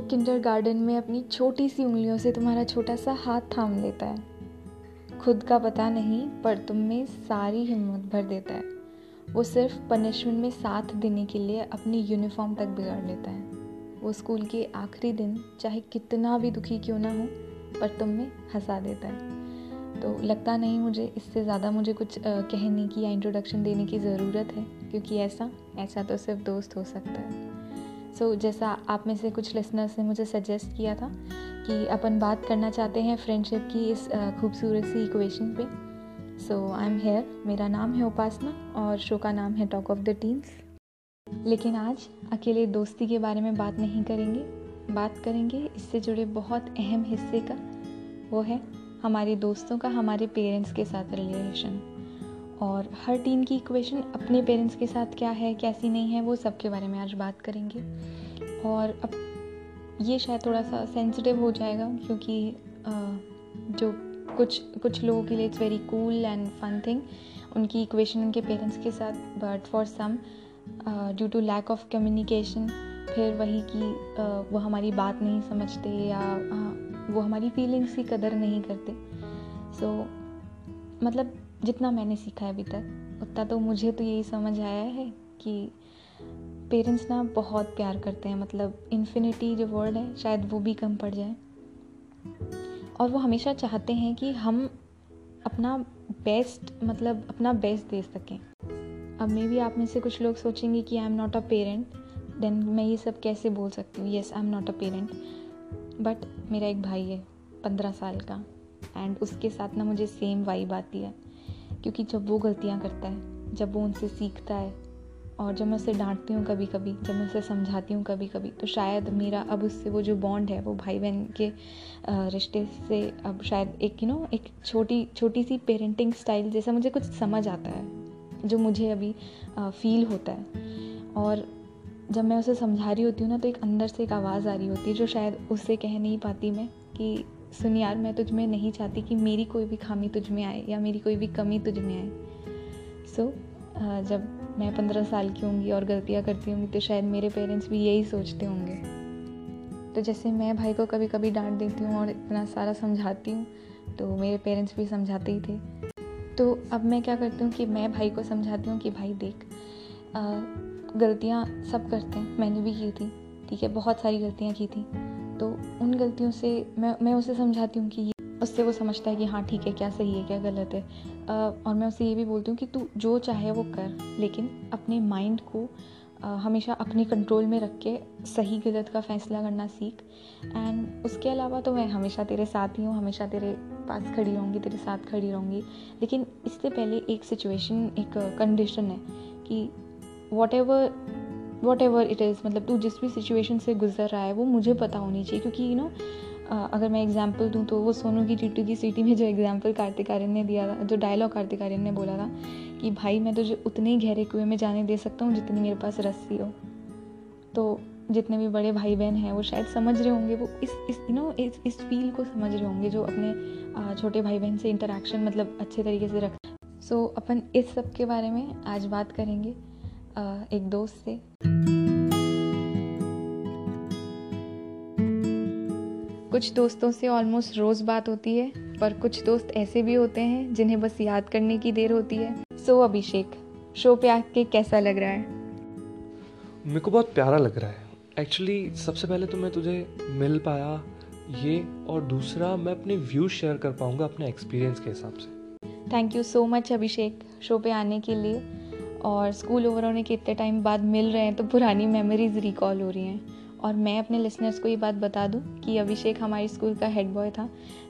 Kinder garden में अपनी छोटी सी उंगलियों से तुम्हारा छोटा सा हाथ थाम लेता है। खुद का पता नहीं, पर तुम में सारी हिम्मत भर देता है। वो सिर्फ़ पनिशमेंट में साथ देने के लिए अपनी यूनिफॉर्म तक बिगाड़ लेता है। वो स्कूल के आखिरी दिन, चाहे कितना भी दुखी क्यों ना हो, पर तुम में हंसा देता है। तो लगता नहीं मुझे, इससे ज़्यादा मुझे कुछ कहने की या इंट्रोडक्शन देने की ज़रूरत है, क्योंकि ऐसा ऐसा तो सिर्फ़ दोस्त हो सकता है। सो so, जैसा आप में से कुछ लिसनर्स ने मुझे सजेस्ट किया था कि अपन बात करना चाहते हैं फ्रेंडशिप की इस खूबसूरत सी इक्वेशन पे। सो आई एम हेयर मेरा नाम है उपासना और शो का नाम है टॉक ऑफ़ द टीन्स लेकिन आज अकेले दोस्ती के बारे में बात नहीं करेंगे। बात करेंगे इससे जुड़े बहुत अहम हिस्से का। वो है हमारे दोस्तों का हमारे पेरेंट्स के साथ रिलेशन और हर टीन की इक्वेशन अपने पेरेंट्स के साथ क्या है कैसी नहीं है वो सब के बारे में आज बात करेंगे। और अब ये शायद थोड़ा सा सेंसिटिव हो जाएगा क्योंकि जो कुछ कुछ लोगों के लिए it's very cool and fun thing उनकी इक्वेशन उनके पेरेंट्स के साथ but for some due to lack of communication फिर वही कि वो हमारी बात नहीं समझते या वो हमारी फीलिंग्स की कदर नहीं करते। सो so, मतलब जितना मैंने सीखा है अभी तक, उतना तो मुझे तो यही समझ आया है कि पेरेंट्स ना बहुत प्यार करते हैं। मतलब इन्फिनिटी जो वर्ड है, शायद वो भी कम पड़ जाए। और वो हमेशा चाहते हैं कि हम अपना बेस्ट मतलब अपना बेस्ट दे सकें। अब मे भी आप में से कुछ लोग सोचेंगे कि I am not a parent then मैं ये सब कैसे बोल सकती हूँ? Yes I am not a parent but मेरा एक भाई है, पंद्रह साल का एंड उसके साथ ना मुझे सेम वाइब आती है। क्योंकि जब वो गलतियाँ करता है, जब वो उनसे सीखता है, और जब मैं उसे डांटती हूँ कभी कभी जब मैं उसे समझाती हूँ कभी कभी तो शायद मेरा अब उससे वो जो बॉन्ड है, वो भाई बहन के रिश्ते से अब शायद एक यू नो एक छोटी छोटी सी पेरेंटिंग स्टाइल जैसा मुझे कुछ समझ आता है, जो मुझे अभी फील होता है। और जब मैं उसे समझा रही होती हूँ ना तो एक अंदर से एक आवाज़ आ रही होती है, जो शायद उससे कह नहीं पाती मैं कि सुन यार मैं तुझ में नहीं चाहती कि मेरी कोई भी खामी तुझ में आए या मेरी कोई भी कमी तुझ में आए। सो so, जब मैं पंद्रह साल की होंगी और गलतियाँ करती होंगी तो शायद मेरे पेरेंट्स भी यही सोचते होंगे। तो जैसे मैं भाई को कभी कभी डांट देती हूँ और इतना सारा समझाती हूँ तो मेरे पेरेंट्स भी समझाते ही थे। तो अब मैं क्या करती हूँ कि मैं भाई को समझाती हूँ कि भाई देख गलतियाँ सब करते हैं। मैंने भी की थी ठीक है? बहुत सारी गलतियाँ की थी। तो उन गलतियों से मैं मैं उसे समझाती हूँ कि ये उससे वो समझता है कि हाँ ठीक है क्या सही है क्या गलत है। आ, और मैं उसे ये भी बोलती हूँ कि तू जो चाहे वो कर लेकिन अपने माइंड को आ, हमेशा अपने कंट्रोल में रख के सही गलत का फैसला करना सीख। एंड उसके अलावा तो मैं हमेशा तेरे साथ ही हूँ हमेशा तेरे पास खड़ी रहूँगी तेरे साथ खड़ी रहूँगी। लेकिन इससे पहले एक सिचुएशन एक कंडीशन है कि whatever whatever it is मतलब तू जिस भी सिचुएशन से गुजर रहा है वो मुझे पता होनी चाहिए। क्योंकि यू नो अगर मैं एग्ज़ाम्पल दूँ तो वो सोनू की टीटू की सिटी में जो एग्ज़ाम्पल कार्तिक आर्यन ने दिया था जो डायलॉग कार्तिक आर्यन ने बोला था कि भाई मैं तुझे उतने ही गहरे कुएँ में जाने दे सकता हूँ जितनी मेरे पास रस्सी हो। तो जितने भी बड़े भाई बहन हैं वो शायद समझ रहे होंगे वो इस इस यू नो इस इस फील को समझ रहे होंगे जो अपने छोटे भाई बहन से इंटरेक्शन मतलब अच्छे तरीके से रख सो so, अपन इस सब के बारे में आज बात करेंगे। एक दोस्त से। कुछ दोस्तों से ऑलमोस्ट रोज़ बात होती है पर कुछ दोस्त ऐसे भी होते हैं जिन्हें बस याद करने की देर होती है। सो so, अभिषेक शो पे आके कैसा लग रहा है? मेरे को बहुत प्यारा लग रहा है। एक्चुअली सबसे पहले तो मैं तुझे मिल पाया ये और दूसरा मैं अपने व्यू शेयर कर पाऊँगा अपने एक्सपीरियंस के हिसाब से। Thank you so much Abhishek show पे आने के लिए। और स्कूल ओवर होने के इतने टाइम बाद मिल रहे हैं तो पुरानी मेमोरीज रिकॉल हो रही हैं। और मैं अपने लिसनर्स को ये बात बता दूँ कि अभिषेक हमारे स्कूल का हेड बॉय था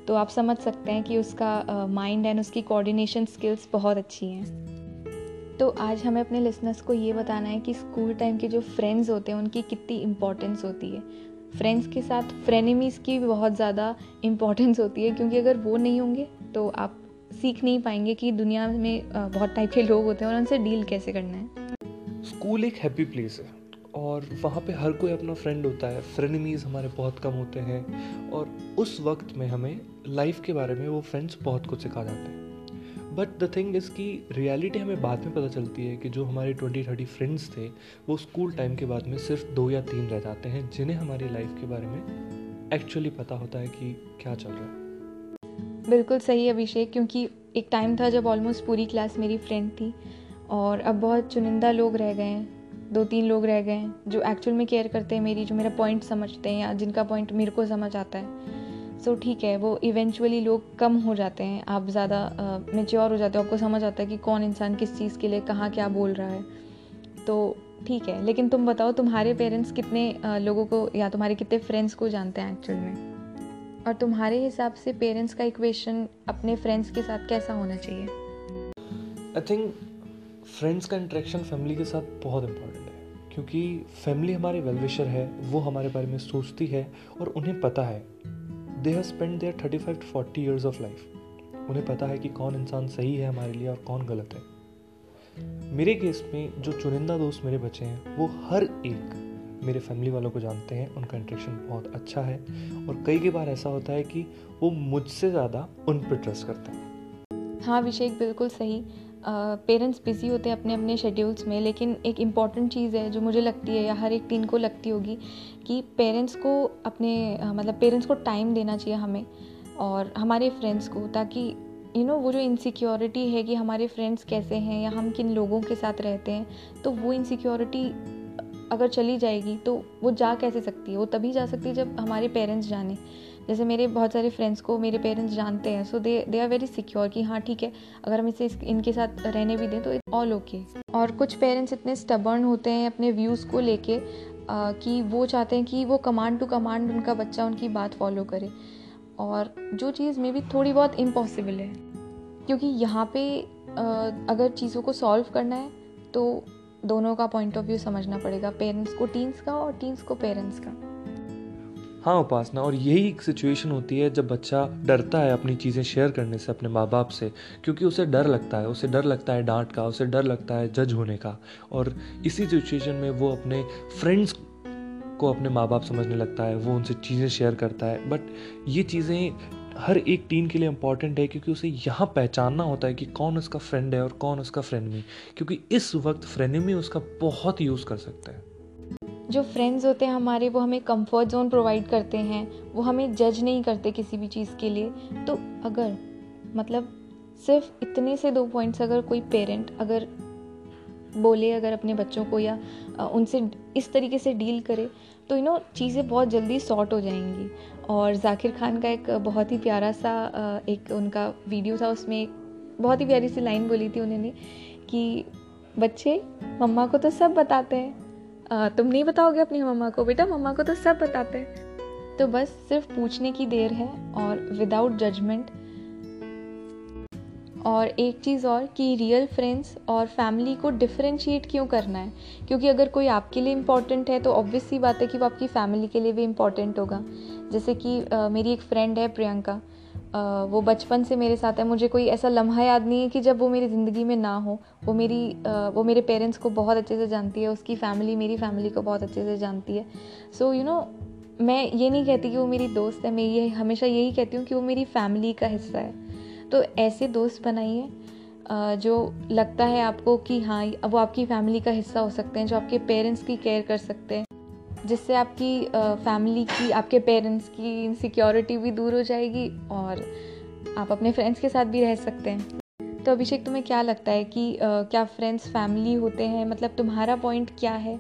तो आप समझ सकते हैं कि उसका माइंड एंड उसकी कोऑर्डिनेशन स्किल्स बहुत अच्छी हैं। तो आज हमें अपने लिसनर्स को ये बताना है कि स्कूल टाइम के जो फ्रेंड्स होते हैं, उनकी कितनी इम्पोर्टेंस होती है। फ्रेंड्स के साथ फ्रेनिमीज़ की भी बहुत ज़्यादा इम्पोर्टेंस होती है, क्योंकि अगर वो नहीं होंगे तो आप सीख नहीं पाएँगे कि दुनिया में बहुत टाइप के लोग होते हैं और उनसे डील कैसे करना है? स्कूल एक हैप्पी प्लेस है और वहाँ पे हर कोई अपना फ्रेंड होता है। फ्रेंडमीज हमारे बहुत कम होते हैं और उस वक्त में हमें लाइफ के बारे में वो फ्रेंड्स बहुत कुछ सिखा जाते हैं। बट द थिंग इज़ कि रियलिटी हमें बाद में पता चलती है कि जो हमारे ट्वेंटी थर्टी फ्रेंड्स थे, वो स्कूल टाइम के बाद में सिर्फ़ दो या तीन रह जाते हैं, जिन्हें हमारी लाइफ के बारे में एक्चुअली पता होता है कि क्या चल रहा है। बिल्कुल सही अभिषेक क्योंकि एक टाइम था जब ऑलमोस्ट पूरी क्लास मेरी फ्रेंड थी और अब बहुत चुनिंदा लोग रह गए हैं दो तीन लोग रह गए हैं जो एक्चुअल में केयर करते हैं मेरी जो मेरा पॉइंट समझते हैं या जिनका पॉइंट मेरे को समझ आता है। सो so, ठीक है वो इवेंचुअली लोग कम हो जाते हैं आप ज़्यादा मेच्योर हो जाते हो आपको समझ आता है कि कौन इंसान किस चीज़ के लिए कहाँ क्या बोल रहा है। तो ठीक है लेकिन तुम बताओ तुम्हारे पेरेंट्स कितने लोगों को या तुम्हारे कितने फ्रेंड्स को जानते हैं एक्चुअल में? और तुम्हारे हिसाब से पेरेंट्स का इक्वेशन अपने फ्रेंड्स के साथ कैसा होना चाहिए? आई थिंक फ्रेंड्स का इंट्रैक्शन फैमिली के साथ बहुत इम्पोर्टेंट है, क्योंकि फैमिली हमारे वेलविशर है, वो हमारे बारे में सोचती है और उन्हें पता है। They have spend their thirty five to forty years of life उन्हें पता है कि कौन इंसान सही है हमारे लिए और कौन गलत है। मेरे केस में जो चुनिंदा दोस्त मेरे बचे हैं, वो हर एक मेरे फैमिली वालों को जानते हैं, उनका इंट्रेक्शन बहुत अच्छा है और कई कई बार ऐसा होता है कि वो मुझसे ज़्यादा उन पर ट्रस्ट करते हैं। हाँ अभिषेक, बिल्कुल सही। पेरेंट्स बिज़ी होते हैं अपने अपने शेड्यूल्स में, लेकिन एक इंपॉर्टेंट चीज़ है जो मुझे लगती है या हर एक टीन को लगती होगी कि पेरेंट्स को अपने मतलब पेरेंट्स को टाइम देना चाहिए हमें और हमारे फ्रेंड्स को, ताकि यू नो वो जो इनसिक्योरिटी है कि हमारे फ्रेंड्स कैसे हैं या हम किन लोगों के साथ रहते हैं तो वो इनसिक्योरिटी अगर चली जाएगी तो वो जा कैसे सकती है? वो तभी जा सकती है जब हमारे पेरेंट्स जाने। जैसे मेरे बहुत सारे फ्रेंड्स को मेरे पेरेंट्स जानते हैं so they they are very secure कि हाँ ठीक है, अगर हम इसे इनके साथ रहने भी दें तो इट ऑल ओके और कुछ पेरेंट्स इतने स्टबर्न होते हैं अपने व्यूज़ को लेके कि वो चाहते हैं कि वो कमांड टू कमांड उनका बच्चा उनकी बात फॉलो करे। और जो चीज़ मे भी थोड़ी बहुत इम्पॉसिबल है, क्योंकि यहाँ पे अगर चीज़ों को सॉल्व करना है तो दोनों का पॉइंट ऑफ़ व्यू समझना पड़ेगा पेरेंट्स को टीन्स का और टीन्स को पेरेंट्स का। हाँ उपासना, और यही एक सिचुएशन होती है जब बच्चा डरता है अपनी चीज़ें शेयर करने से, अपने माँ बाप से, क्योंकि उसे डर लगता है, उसे डर लगता है डांट का, उसे डर लगता है जज होने का। और इसी सिचुएशन में वो अपने फ्रेंड्स को अपने माँ बाप समझने लगता है, वो उनसे चीज़ें शेयर करता है। बट ये चीज़ें हर एक टीम के लिए इंपॉर्टेंट है क्योंकि उसे यहाँ पहचानना होता है कि कौन उसका फ्रेंड है और कौन उसका फ्रेंड नहीं क्योंकि इस वक्त फ्रेंडमी उसका बहुत यूज़ कर सकता है। जो फ्रेंड्स होते हैं हमारे, वो हमें कंफर्ट जोन प्रोवाइड करते हैं। वो हमें जज नहीं करते किसी भी चीज़ के लिए। तो अगर मतलब सिर्फ़ इतने से दो पॉइंट्स अगर कोई पेरेंट अगर बोले अगर अपने बच्चों को या उनसे इस तरीके से डील करे तो यू नो चीज़ें बहुत जल्दी सॉर्ट हो जाएँगी। और जाकिर खान का एक बहुत ही प्यारा सा एक उनका वीडियो था, उसमें एक बहुत ही प्यारी सी लाइन बोली थी उन्होंने कि बच्चे, मम्मा को तो सब बताते हैं। तुम नहीं बताओगे अपनी मम्मा को? बेटा, मम्मा को तो सब बताते हैं। तो बस सिर्फ़ पूछने की देर है और विदाउट जजमेंट और एक चीज़ और कि रियल फ्रेंड्स और फैमिली को डिफ्रेंशिएट क्यों करना है? क्योंकि अगर कोई आपके लिए इंपॉर्टेंट है तो ऑब्वियस सी बात है कि वो आपकी फैमिली के लिए भी इंपॉर्टेंट होगा। जैसे कि आ, मेरी एक फ्रेंड है प्रियंका। आ, वो बचपन से मेरे साथ है। मुझे कोई ऐसा लम्हा याद नहीं है कि जब वो मेरी ज़िंदगी में ना हो। वो मेरी आ, वो मेरे पेरेंट्स को बहुत अच्छे से जानती है। उसकी फैमिली मेरी फैमिली को बहुत अच्छे से जानती है। सो यू नो मैं ये नहीं कहती कि वो मेरी दोस्त है। मैं ये हमेशा यही कहती हूँ कि वो मेरी फैमिली का हिस्सा है। तो ऐसे दोस्त बनाइए जो लगता है आपको कि हाँ वो आपकी फैमिली का हिस्सा हो सकते हैं जो आपके पेरेंट्स की केयर कर सकते हैं जिससे आपकी फैमिली की आपके पेरेंट्स की इनसिक्योरिटी भी दूर हो जाएगी और आप अपने फ्रेंड्स के साथ भी रह सकते हैं। तो अभिषेक तुम्हें क्या लगता है कि uh, क्या फ्रेंड्स फैमिली होते हैं? मतलब तुम्हारा पॉइंट क्या है?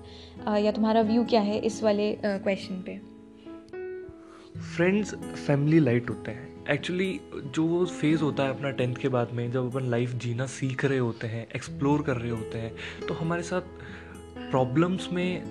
uh, या तुम्हारा व्यू क्या है इस वाले क्वेश्चन पे? फ्रेंड्स फैमिली लाइट होते हैं। एक्चुअली जो वो फ़ेज़ होता है अपना टेंथ के बाद में जब अपन लाइफ जीना सीख रहे होते हैं एक्सप्लोर कर रहे होते हैं तो हमारे साथ प्रॉब्लम्स में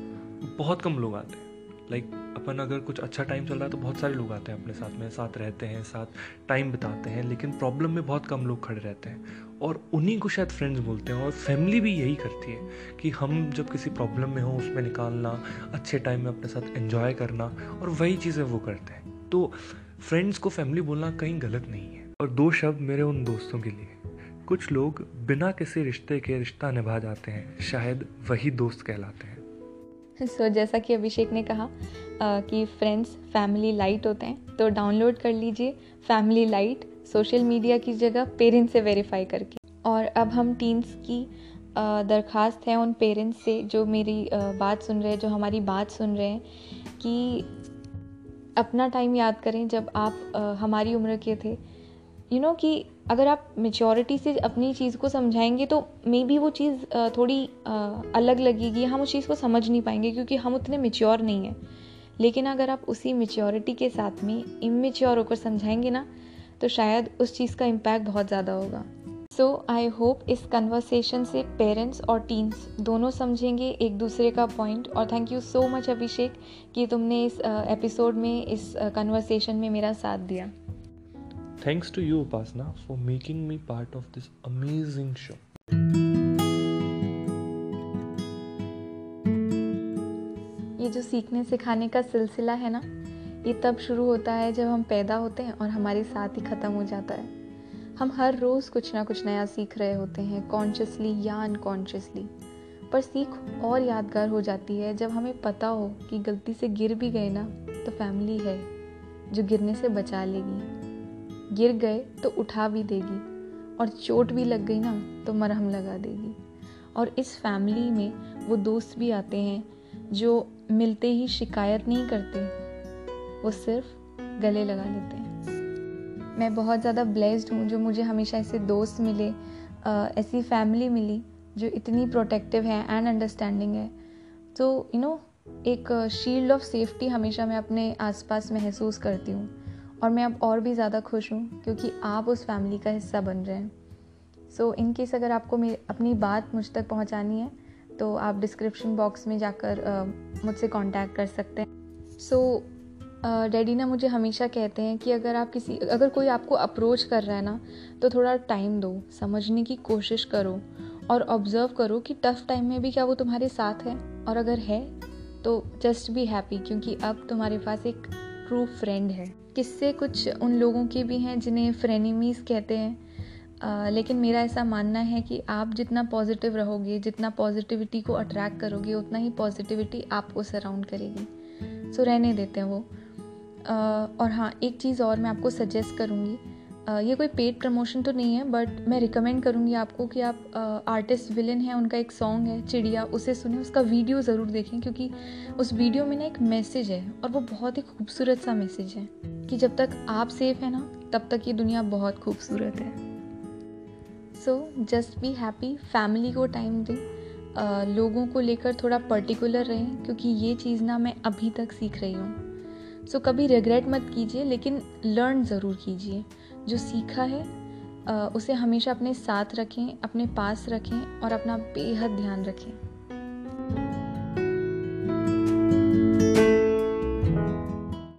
बहुत कम लोग आते हैं। लाइक like, अपन अगर कुछ अच्छा टाइम चल रहा है तो बहुत सारे लोग आते हैं अपने साथ में साथ रहते हैं साथ टाइम बिताते हैं लेकिन प्रॉब्लम में बहुत कम लोग खड़े रहते हैं। और उन्हीं को शायद फ्रेंड्स बोलते हैं और फैमिली भी यही करती है कि हम जब किसी प्रॉब्लम में हो उसमें निकालना अच्छे टाइम में अपने साथ एंजॉय करना और वही चीज़ें वो करते हैं। तो फ्रेंड्स को फैमिली बोलना कहीं गलत नहीं है। और दो शब्द मेरे उन दोस्तों के लिए। कुछ लोग बिना किसी रिश्ते के रिश्ता निभा जाते हैं। शायद वही दोस्त कहलाते हैं। सो so, जैसा कि अभिषेक ने कहा आ, कि फ्रेंड्स फैमिली लाइट होते हैं तो डाउनलोड कर लीजिए फैमिली लाइट सोशल मीडिया की जगह पेरेंट्स से वेरीफाई करके। और अब हम टीन्स की दरख्वास्त है उन पेरेंट्स से जो मेरी बात सुन रहे हैं जो हमारी बात सुन रहे हैं कि अपना टाइम याद करें जब आप आ, हमारी उम्र के थे। यू you नो know, कि अगर आप मेचोरिटी से अपनी चीज़ को समझाएँगे तो मे बी वो चीज़ थोड़ी अलग लगेगी। हम उस चीज़ को समझ नहीं पाएँगे क्योंकि हम उतने मेच्योर नहीं हैं। लेकिन अगर आप उसी मेच्योरिटी के साथ में इमेच्योर होकर समझाएँगे ना तो शायद उस चीज़ का इम्पैक्ट बहुत ज़्यादा होगा। सो आई होप इस कन्वर्सेशन से पेरेंट्स और टीन्स दोनों समझेंगे एक दूसरे का पॉइंट और thank you so much Abhishek कि तुमने इस एपिसोड में इस कन्वर्सेशन में मेरा साथ दिया। Thanks to you Upasana for making me part of this amazing show ये जो सीखने सिखाने का सिलसिला है ना ये तब शुरू होता है जब हम पैदा होते हैं और हमारे साथ ही ख़त्म हो जाता है। हम हर रोज़ कुछ ना कुछ नया सीख रहे होते हैं कॉन्शियसली या अनकॉन्शियसली पर सीख और यादगार हो जाती है जब हमें पता हो कि गलती से गिर भी गए ना तो फैमिली है जो गिरने से बचा लेगी। गिर गए तो उठा भी देगी और चोट भी लग गई ना तो मरहम लगा देगी। और इस फैमिली में वो दोस्त भी आते हैं जो मिलते ही शिकायत नहीं करते, वो सिर्फ़ गले लगा लेते हैं। मैं बहुत ज़्यादा ब्लेस्ड हूँ, जो मुझे हमेशा ऐसे दोस्त मिले ऐसी फैमिली मिली, जो इतनी प्रोटेक्टिव है एंड अंडरस्टैंडिंग है। तो यू नो एक शील्ड ऑफ़ सेफ्टी हमेशा मैं अपने आसपास महसूस करती हूँ और मैं अब और भी ज़्यादा खुश हूँ, क्योंकि आप उस फैमिली का हिस्सा बन रहे हैं। सो इन केस अगर आपको अपनी बात मुझ तक पहुँचानी है तो आप डिस्क्रिप्शन बॉक्स में जाकर मुझसे कांटेक्ट कर सकते हैं। सो डैडी ना मुझे हमेशा कहते हैं कि अगर आप किसी, अगर कोई आपको अप्रोच कर रहा है ना तो थोड़ा टाइम दो, समझने की कोशिश करो और ऑब्ज़र्व करो कि टफ़ टाइम में भी क्या वो तुम्हारे साथ है और अगर है तो जस्ट बी हैप्पी क्योंकि अब तुम्हारे पास एक ट्रू फ्रेंड है। किससे कुछ उन लोगों के भी हैं जिन्हें फ्रेनिमीज़ कहते हैं। लेकिन मेरा ऐसा मानना है कि आप जितना पॉजिटिव रहोगे, जितना पॉजिटिविटी को अट्रैक्ट करोगे, उतना ही पॉजिटिविटी आपको सराउंड करेगी। सो रहने देते हैं वो। और हाँ एक चीज़ और मैं आपको सजेस्ट करूँगी। ये कोई पेड प्रमोशन तो नहीं है बट मैं रिकमेंड करूँगी आपको कि आप आर्टिस्ट विलन है, उनका एक सॉन्ग है, चिड़िया, उसे सुने, उसका वीडियो ज़रूर देखें, क्योंकि उस वीडियो में ना एक मैसेज है, और वो बहुत ही खूबसूरत सा मैसेज है, कि जब तक आप सेफ़ है ना, तब तक ये दुनिया बहुत खूबसूरत है। So just be happy family को टाइम दें लोगों को लेकर थोड़ा पर्टिकुलर रहें, क्योंकि ये चीज़ ना मैं अभी तक सीख रही हूँ। सो so, कभी रिग्रेट मत कीजिए लेकिन लर्न ज़रूर कीजिए। जो सीखा है उसे हमेशा अपने साथ रखें अपने पास रखें और अपना बेहद ध्यान रखें।